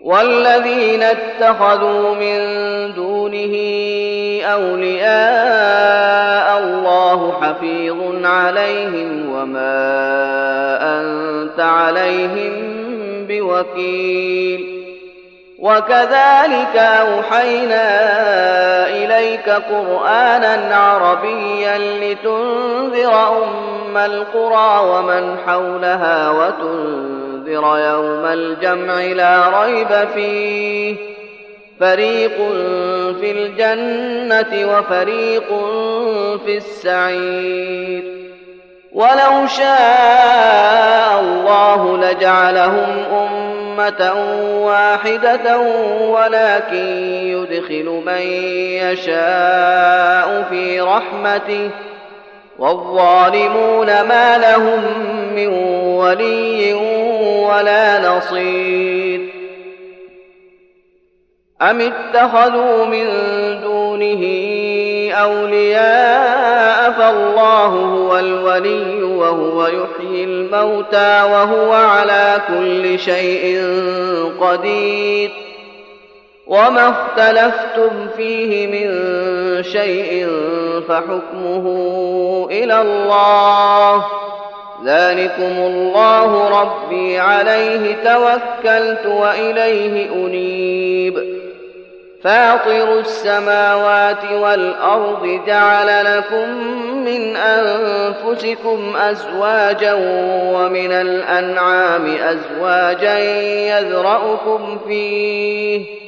والذين اتخذوا من دونه أولياء الله حفيظ عليهم وما أنت عليهم بوكيل. وكذلك أوحينا إليك قرآنا عربيا لتنذر أم القرى ومن حولها وتنذر وانذر يوم الجمع لا ريب فيه. فريق في الجنة وفريق في السعير. ولو شاء الله لجعلهم أمة واحدة ولكن يدخل من يشاء في رحمته. والظالمون ما لهم من ولي ولا نصير. أم اتخذوا من دونه أولياء فالله هو الولي وهو يحيي الموتى وهو على كل شيء قدير. وما اختلفتم فيه من شيء فحكمه إلى الله ذلكم الله ربي عليه توكلت واليه انيب فاطر السماوات والارض جعل لكم من انفسكم ازواجا ومن الانعام ازواجا يذرأكم فيه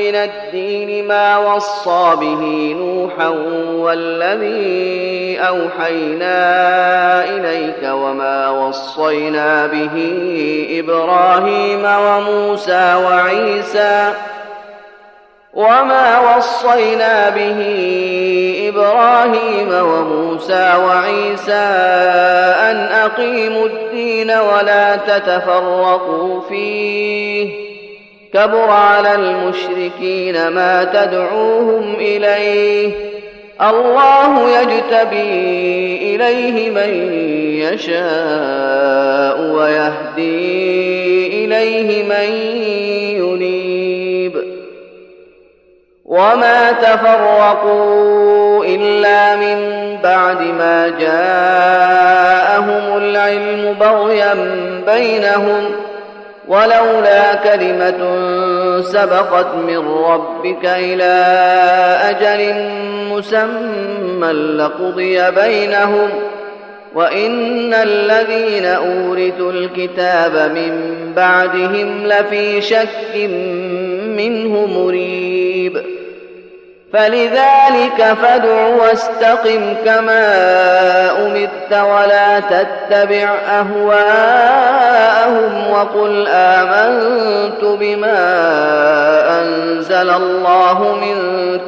من الدين ما وصى به نوحا والذي أوحينا إليك وما وصينا به إبراهيم وموسى وعيسى وما وصينا به إبراهيم وموسى وعيسى أن أقيموا الدين ولا تتفرقوا فيه كبر على المشركين ما تدعوهم إليه. الله يجتبي إليه من يشاء ويهدي إليه من ينيب. وما تفرقوا إلا من بعد ما جاءهم العلم بغيا بينهم. ولولا كلمة سبقت من ربك إلى أجل مسمى لقضي بينهم وإن الذين أورثوا الكتاب من بعدهم لفي شك منه مريب. فلذلك فادع واستقم كما أمرت ولا تتبع أهواءهم وقل آمنت بما أنزل الله من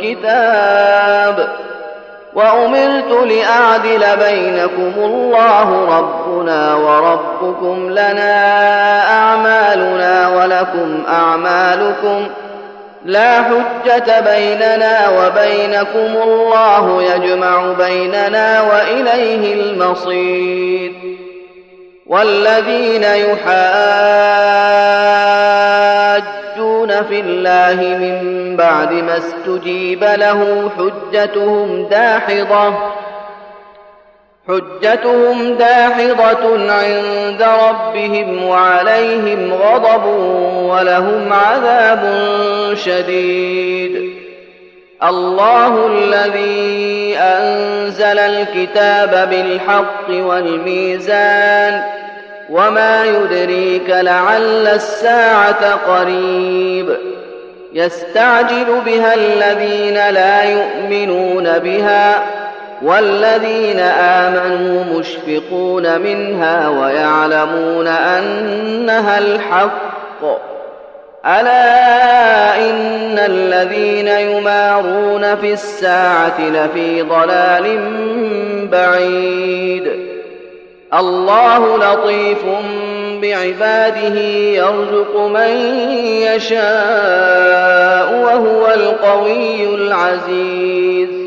كتاب وأمرت لأعدل بينكم الله ربنا وربكم لنا أعمالنا ولكم أعمالكم ۖ لا حجة بيننا وبينكم الله يجمع بيننا وإليه المصير. والذين يحاجون في الله من بعد ما استجيب له حجتهم داحضة. حجتهم داحضة عند ربهم وعليهم غضب ولهم عذاب شديد. الله الذي أنزل الكتاب بالحق والميزان وما يدريك لعل الساعة قريب. يستعجل بها الذين لا يؤمنون بها والذين آمنوا مشفقون منها ويعلمون أنها الحق. ألا إن الذين يمارون في الساعة لفي ضلال بعيد. الله لطيف بعباده يرزق من يشاء وهو القوي العزيز.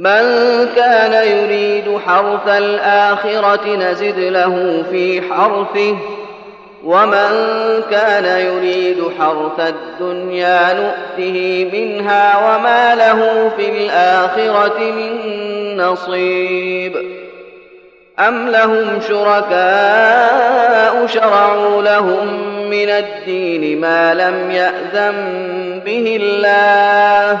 من كان يريد حرث الآخرة نزد له في حرثه ومن كان يريد حرث الدنيا نؤته منها وما له في الآخرة من نصيب. أم لهم شركاء شرعوا لهم من الدين ما لم يأذن به الله؟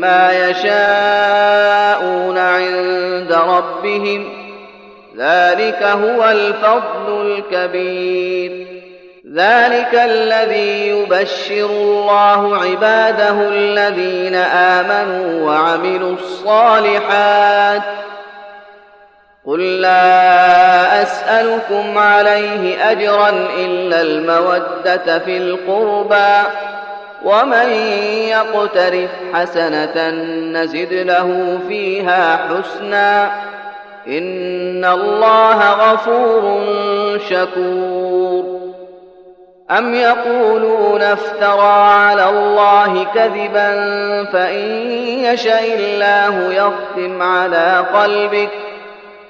ما يشاءون عند ربهم. ذلك هو الفضل الكبير. ذلك الذي يبشر الله عباده الذين آمنوا وعملوا الصالحات. قل لا أسألكم عليه أجرا إلا المودة في القربى. ومن يقترف حسنة نزد له فيها حسناً إن الله غفور شكور أم يقولون افترى على الله كذبا فإن يشاء الله يختم على قلبك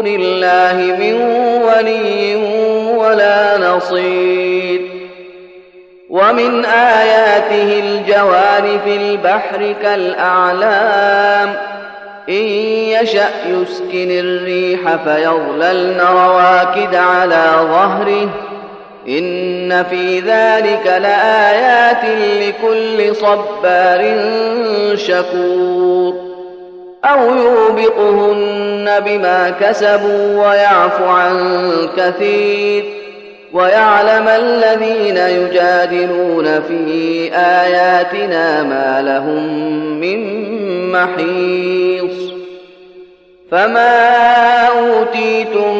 دون الله من ولي ولا نصير. ومن آياته الجوار في البحر كالأعلام إن يشأ يسكن الريح فيظللن رواكد على ظهره. إن في ذلك لآيات لكل صبار شكور. أو يوبقهن بما كسبوا ويعفو عن كثير ويعلم الذين يجادلون في آياتنا ما لهم من محيص فما أوتيتم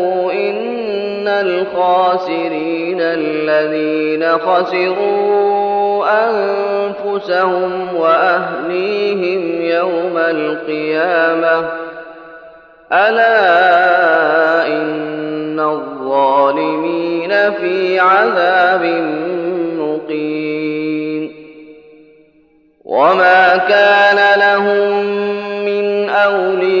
الخاسرين الذين خسروا أنفسهم وأهليهم يوم القيامة. ألا إن الظالمين في عذاب مقيم. وما كان لهم من أولياء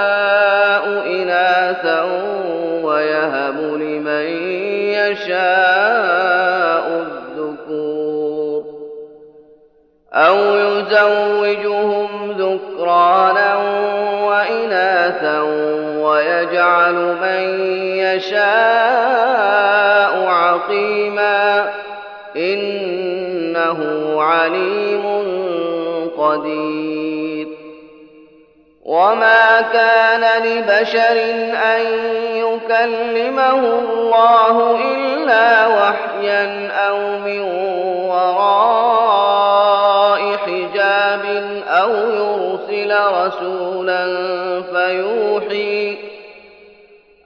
ويجعل من يشاء عقيما إنه عليم قدير. وما كان لبشر أن يكلمه الله إلا وحيا أو من وراء حجاب أو يرسل رسولا فيوحي